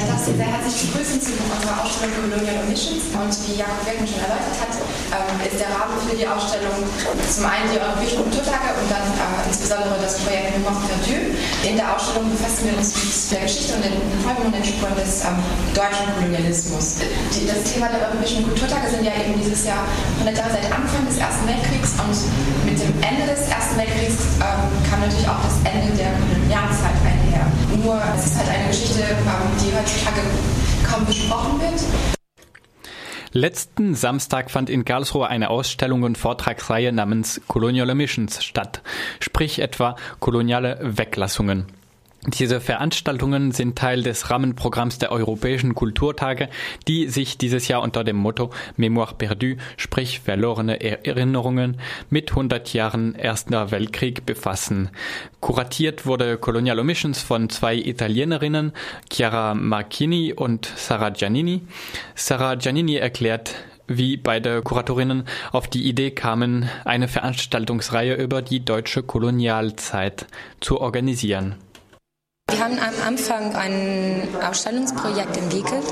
ich darf Sie sehr herzlich begrüßen zu unserer Ausstellung Colonial Omissions. Und wie Jakob Wecken schon erläutert hat, ähm, ist der Rahmen für die Ausstellung zum einen die Europäischen Kulturtage und dann äh, insbesondere das Projekt Mémoire Perdu. In der Ausstellung befassen wir uns mit der Geschichte und den Folgen und den Spuren des ähm, deutschen Kolonialismus. Das Thema der Europäischen Kulturtage sind ja eben dieses Jahr 100 Jahre seit Anfang des Ersten Weltkriegs und mit dem Ende des Ersten Weltkriegs ähm, kam natürlich auch das Ende der Kolonialzeit einher. Nur es ist halt eine Geschichte, die heutzutage kaum besprochen wird. Letzten Samstag fand in Karlsruhe eine Ausstellung und Vortragsreihe namens Colonial Emissions statt, sprich etwa koloniale Weglassungen. Diese Veranstaltungen sind Teil des Rahmenprogramms der Europäischen Kulturtage, die sich dieses Jahr unter dem Motto Mémoire perdue, sprich verlorene Erinnerungen, mit 100 Jahren Erster Weltkrieg befassen. Kuratiert wurde Colonial Omissions von zwei Italienerinnen, Chiara Marchini und Sara Giannini. Sara Giannini erklärt, wie beide Kuratorinnen auf die Idee kamen, eine Veranstaltungsreihe über die deutsche Kolonialzeit zu organisieren. Wir haben am Anfang ein Ausstellungsprojekt entwickelt,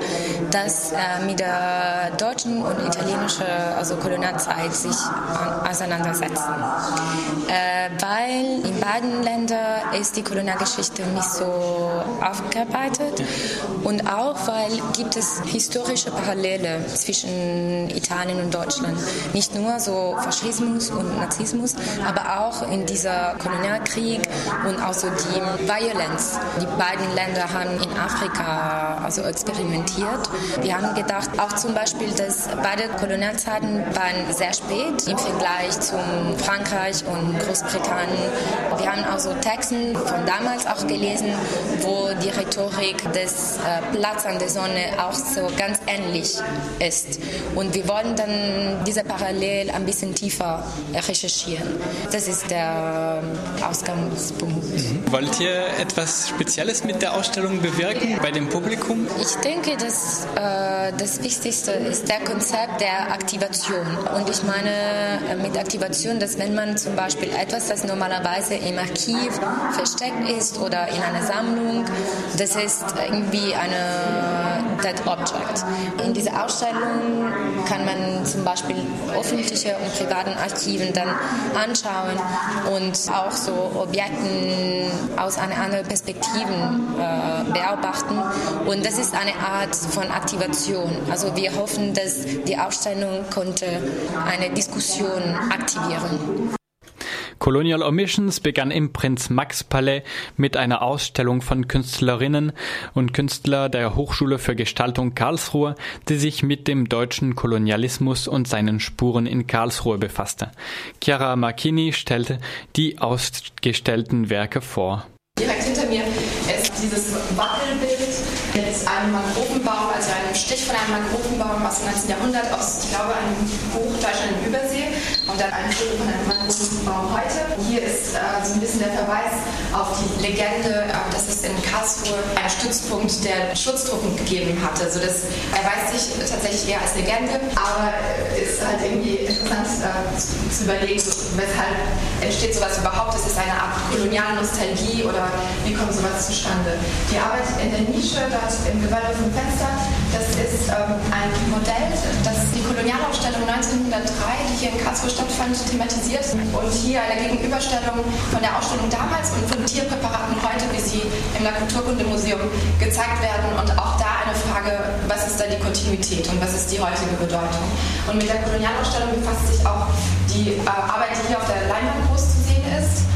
das äh, mit der deutschen und italienischen also Kolonialzeit sich auseinandersetzen. Äh, weil in beiden Ländern ist die Kolonialgeschichte nicht so aufgearbeitet und auch weil gibt es historische Parallele zwischen Italien und Deutschland. Nicht nur so Faschismus und Nazismus, aber auch in dieser Kolonialkrieg und auch die Violence die beiden Länder haben in Afrika also experimentiert. Wir haben gedacht, auch zum Beispiel, dass beide Kolonialzeiten waren sehr spät im Vergleich zum Frankreich und Großbritannien. Wir haben also Texten von damals auch gelesen, wo die Rhetorik des äh, Platz an der Sonne auch so ganz ähnlich ist. Und wir wollen dann diese Parallel ein bisschen tiefer recherchieren. Das ist der Ausgangspunkt. Mhm. Wollt ihr etwas Spezielles mit der Ausstellung bewirken bei dem Publikum? Ich denke, dass äh, das Wichtigste ist der Konzept der Aktivation. Und ich meine äh, mit Aktivation, dass wenn man zum Beispiel etwas, das normalerweise im Archiv versteckt ist oder in einer Sammlung, das ist irgendwie eine Dead Object. In dieser Ausstellung kann man zum Beispiel öffentliche und privaten Archiven dann anschauen und auch so Objekten aus einer anderen Perspektive äh, beobachten. Und das ist eine Art von Aktivation. Also wir hoffen, dass die Ausstellung konnte eine Diskussion aktivieren. Colonial Omissions begann im Prinz Max Palais mit einer Ausstellung von Künstlerinnen und Künstlern der Hochschule für Gestaltung Karlsruhe, die sich mit dem deutschen Kolonialismus und seinen Spuren in Karlsruhe befasste. Chiara Marchini stellte die ausgestellten Werke vor. Direkt hinter mir ist dieses Wackelbild mit einem Mangrovenbaum, also einem Stich von einem Mangrovenbaum aus dem 19. Jahrhundert aus, ich glaube, einem Buch Deutschland im Übersee und dann ein Foto von einem Mangrovenbaum heute. Hier ist äh, so ein bisschen der Verweis auf die Legende, äh, dass es in Karlsruhe einen Stützpunkt der Schutztruppen gegeben hatte. Also das erweist sich tatsächlich eher als Legende, aber ist halt irgendwie interessant äh, zu, zu, überlegen, weshalb entsteht sowas überhaupt. Ist es eine Art koloniale Nostalgie oder wie kommt sowas zustande? Die Arbeit in der Nische, dort im Gewölbe vom Fenster, das ist ähm, ein Modell, das Kolonialausstellung 1903, die hier in Karlsruhe stattfand, thematisiert. Und hier eine Gegenüberstellung von der Ausstellung damals und von Tierpräparaten heute, wie sie im Naturkundemuseum gezeigt werden. Und auch da eine Frage, was ist da die Kontinuität und was ist die heutige Bedeutung? Und mit der Kolonialausstellung befasst sich auch die äh, Arbeit, die hier auf der Leinwand groß zu sehen ist.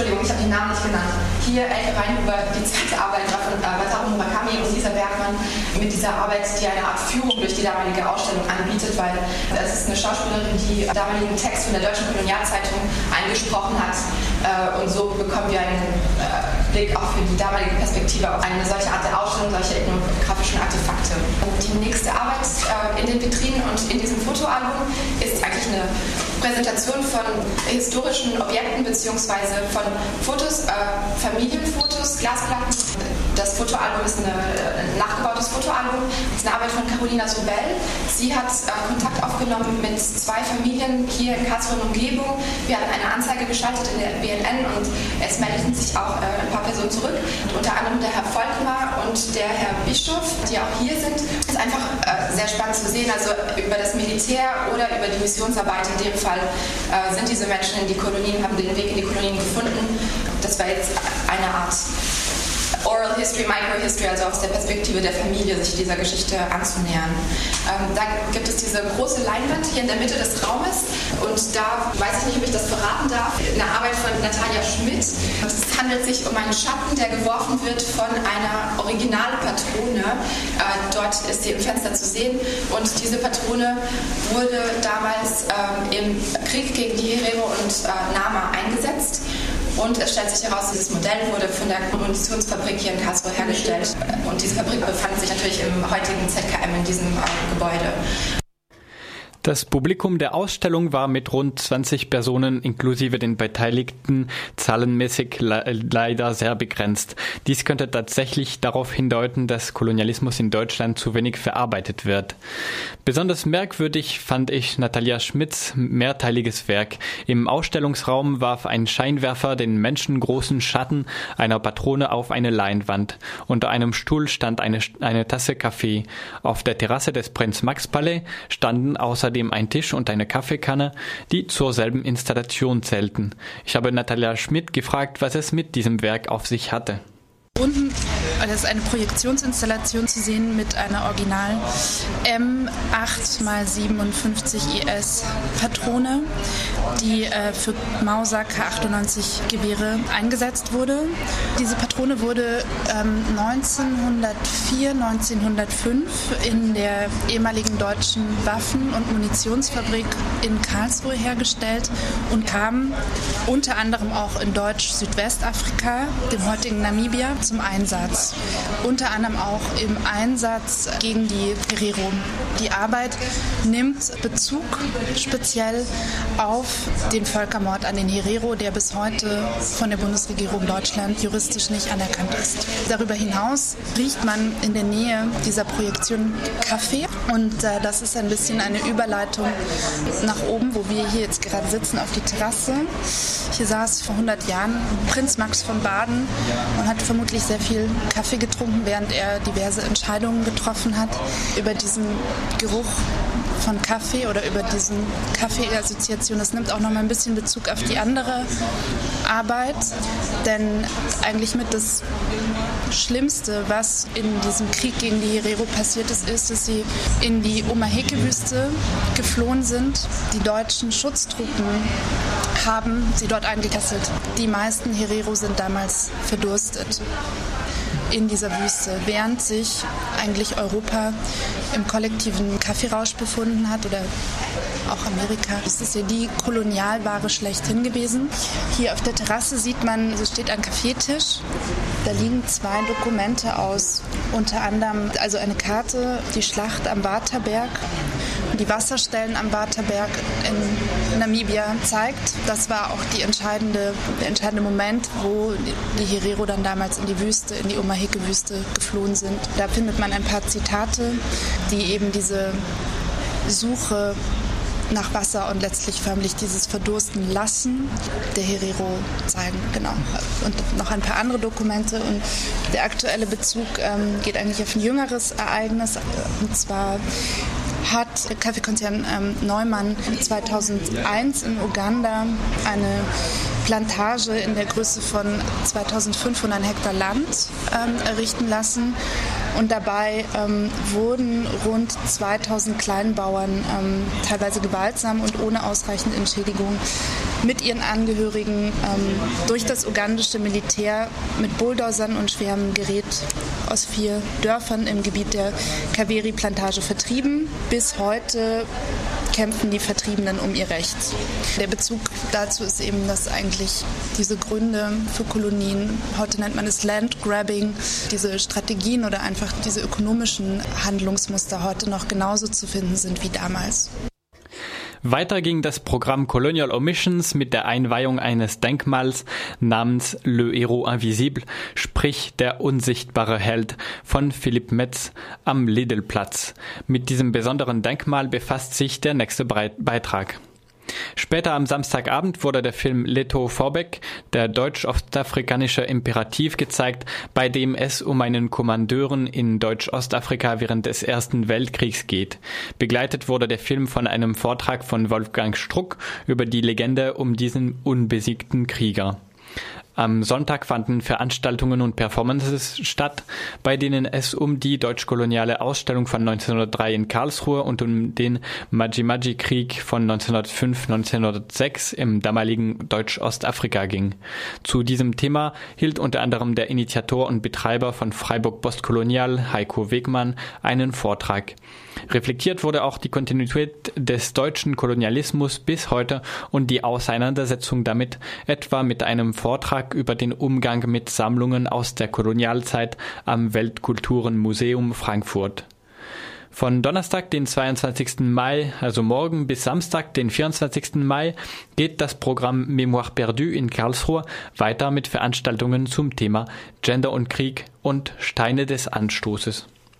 Entschuldigung, ich habe den Namen nicht genannt. Hier Elke Reinhuber, die zweite Arbeit von äh, Wataru Murakami und Lisa Bergmann mit dieser Arbeit, die eine Art Führung durch die damalige Ausstellung anbietet, weil es ist eine Schauspielerin, die damaligen Text von der Deutschen Kolonialzeitung eingesprochen hat äh, und so bekommen wir einen äh, Blick auch für die damalige Perspektive auf eine solche Art der Ausstellung, solche ethnografischen Artefakte. Und die nächste Arbeit äh, in den Vitrinen und in diesem Fotoalbum ist eigentlich eine Präsentation von historischen Objekten bzw. von Fotos, äh, Familienfotos, Glasplatten. Das Fotoalbum ist ein nachgebautes Fotoalbum. Das ist eine Arbeit von Carolina Sobel. Sie hat äh, Kontakt aufgenommen mit zwei Familien hier in Karlsruhe und Umgebung. Wir hatten eine Anzeige geschaltet in der BNN und es meldeten sich auch äh, ein paar Personen zurück. Unter anderem der Herr Volkmar und der Herr Bischof, die auch hier sind. Es ist einfach äh, sehr spannend zu sehen, also über das Militär oder über die Missionsarbeit in dem Fall äh, sind diese Menschen in die Kolonien, haben den Weg in die Kolonien gefunden. Das war jetzt eine Art Oral History, Microhistory, also aus der Perspektive der Familie, sich dieser Geschichte anzunähern. Ähm, da gibt es diese große Leinwand hier in der Mitte des Raumes und da weiß ich nicht, ob ich das verraten darf, eine Arbeit von Natalia Schmidt. Es handelt sich um einen Schatten, der geworfen wird von einer Originalpatrone. Äh, dort ist sie im Fenster zu sehen und diese Patrone wurde damals ähm, im Krieg gegen die Herero und äh, Nama eingesetzt und es stellt sich heraus, dieses Modell wurde von der Munitionsfabrik hier in Karlsruhe hergestellt. Und diese Fabrik befand sich natürlich im heutigen ZKM in diesem äh, Gebäude. Das Publikum der Ausstellung war mit rund 20 Personen inklusive den Beteiligten zahlenmäßig le leider sehr begrenzt. Dies könnte tatsächlich darauf hindeuten, dass Kolonialismus in Deutschland zu wenig verarbeitet wird. Besonders merkwürdig fand ich Natalia Schmidts mehrteiliges Werk. Im Ausstellungsraum warf ein Scheinwerfer den menschengroßen Schatten einer Patrone auf eine Leinwand. Unter einem Stuhl stand eine, eine Tasse Kaffee. Auf der Terrasse des Prinz Max Palais standen außer außerdem ein Tisch und eine Kaffeekanne, die zur selben Installation zählten. Ich habe Natalia Schmidt gefragt, was es mit diesem Werk auf sich hatte. Unten also ist eine Projektionsinstallation zu sehen mit einer original M8x57 IS Patrone, die äh, für Mauser K98 Gewehre eingesetzt wurde. Diese Patrone wurde ähm, 1904, 1905 in der ehemaligen deutschen Waffen- und Munitionsfabrik in Karlsruhe hergestellt und kam unter anderem auch in Deutsch-Südwestafrika, dem heutigen Namibia, zum Einsatz. Unter anderem auch im Einsatz gegen die Herero. Die Arbeit nimmt Bezug speziell auf den Völkermord an den Herero, der bis heute von der Bundesregierung Deutschland juristisch nicht anerkannt ist. Darüber hinaus riecht man in der Nähe dieser Projektion Kaffee und äh, das ist ein bisschen eine Überleitung nach oben, wo wir hier jetzt gerade sitzen auf die Terrasse. Hier saß vor 100 Jahren Prinz Max von Baden und hat vermutlich sehr viel Kaffee getrunken, während er diverse Entscheidungen getroffen hat. Über diesen Geruch von Kaffee oder über diesen Kaffee-Assoziation. Das nimmt auch noch mal ein bisschen Bezug auf die andere Arbeit, denn eigentlich mit das Schlimmste, was in diesem Krieg gegen die Herero passiert ist, ist, dass sie in die Omaheke-Wüste geflohen sind. Die deutschen Schutztruppen haben sie dort eingekesselt. Die meisten Herero sind damals verdurstet in dieser Wüste, während sich eigentlich Europa im kollektiven Kaffeerausch befunden hat oder auch Amerika. Es ist ja die Kolonialware schlechthin gewesen. Hier auf der Terrasse sieht man, so steht ein Kaffeetisch. Da liegen zwei Dokumente aus, unter anderem also eine Karte, die Schlacht am Waterberg die Wasserstellen am Waterberg in Namibia zeigt. Das war auch die entscheidende, der entscheidende Moment, wo die Herero dann damals in die Wüste, in die Omaheke-Wüste geflohen sind. Da findet man ein paar Zitate, die eben diese Suche nach Wasser und letztlich förmlich dieses Verdursten lassen der Herero zeigen. Genau. Und noch ein paar andere Dokumente. Und der aktuelle Bezug ähm, geht eigentlich auf ein jüngeres Ereignis. Und zwar hat Kaffeekonzern ähm, Neumann 2001 in Uganda eine Plantage in der Größe von 2500 Hektar Land ähm, errichten lassen. Und dabei ähm, wurden rund 2000 Kleinbauern ähm, teilweise gewaltsam und ohne ausreichende Entschädigung mit ihren Angehörigen ähm, durch das ugandische Militär mit Bulldozern und schwerem Gerät aus vier Dörfern im Gebiet der Kaveri-Plantage vertrieben. Bis heute kämpfen die Vertriebenen um ihr Recht. Der Bezug dazu ist eben, dass eigentlich diese Gründe für Kolonien, heute nennt man es Landgrabbing, diese Strategien oder einfach diese ökonomischen Handlungsmuster heute noch genauso zu finden sind wie damals. Weiter ging das Programm Colonial Omissions mit der Einweihung eines Denkmals namens Le Héros Invisible, sprich der unsichtbare Held von Philipp Metz am Lidlplatz. Mit diesem besonderen Denkmal befasst sich der nächste Beitrag. Später am Samstagabend wurde der Film Leto Vorbeck, der deutsch-ostafrikanische Imperativ, gezeigt, bei dem es um einen Kommandeuren in Deutsch-Ostafrika während des Ersten Weltkriegs geht. Begleitet wurde der Film von einem Vortrag von Wolfgang Struck über die Legende um diesen unbesiegten Krieger. Am Sonntag fanden Veranstaltungen und Performances statt, bei denen es um die deutsch-koloniale Ausstellung von 1903 in Karlsruhe und um den Maji-Maji-Krieg von 1905-1906 im damaligen Deutsch-Ostafrika ging. Zu diesem Thema hielt unter anderem der Initiator und Betreiber von Freiburg Postkolonial, Heiko Wegmann, einen Vortrag. Reflektiert wurde auch die Kontinuität des deutschen Kolonialismus bis heute und die Auseinandersetzung damit, etwa mit einem Vortrag über den Umgang mit Sammlungen aus der Kolonialzeit am Weltkulturenmuseum Frankfurt. Von Donnerstag, den 22. Mai, also morgen, bis Samstag, den 24. Mai, geht das Programm Mémoire perdue in Karlsruhe weiter mit Veranstaltungen zum Thema Gender und Krieg und Steine des Anstoßes.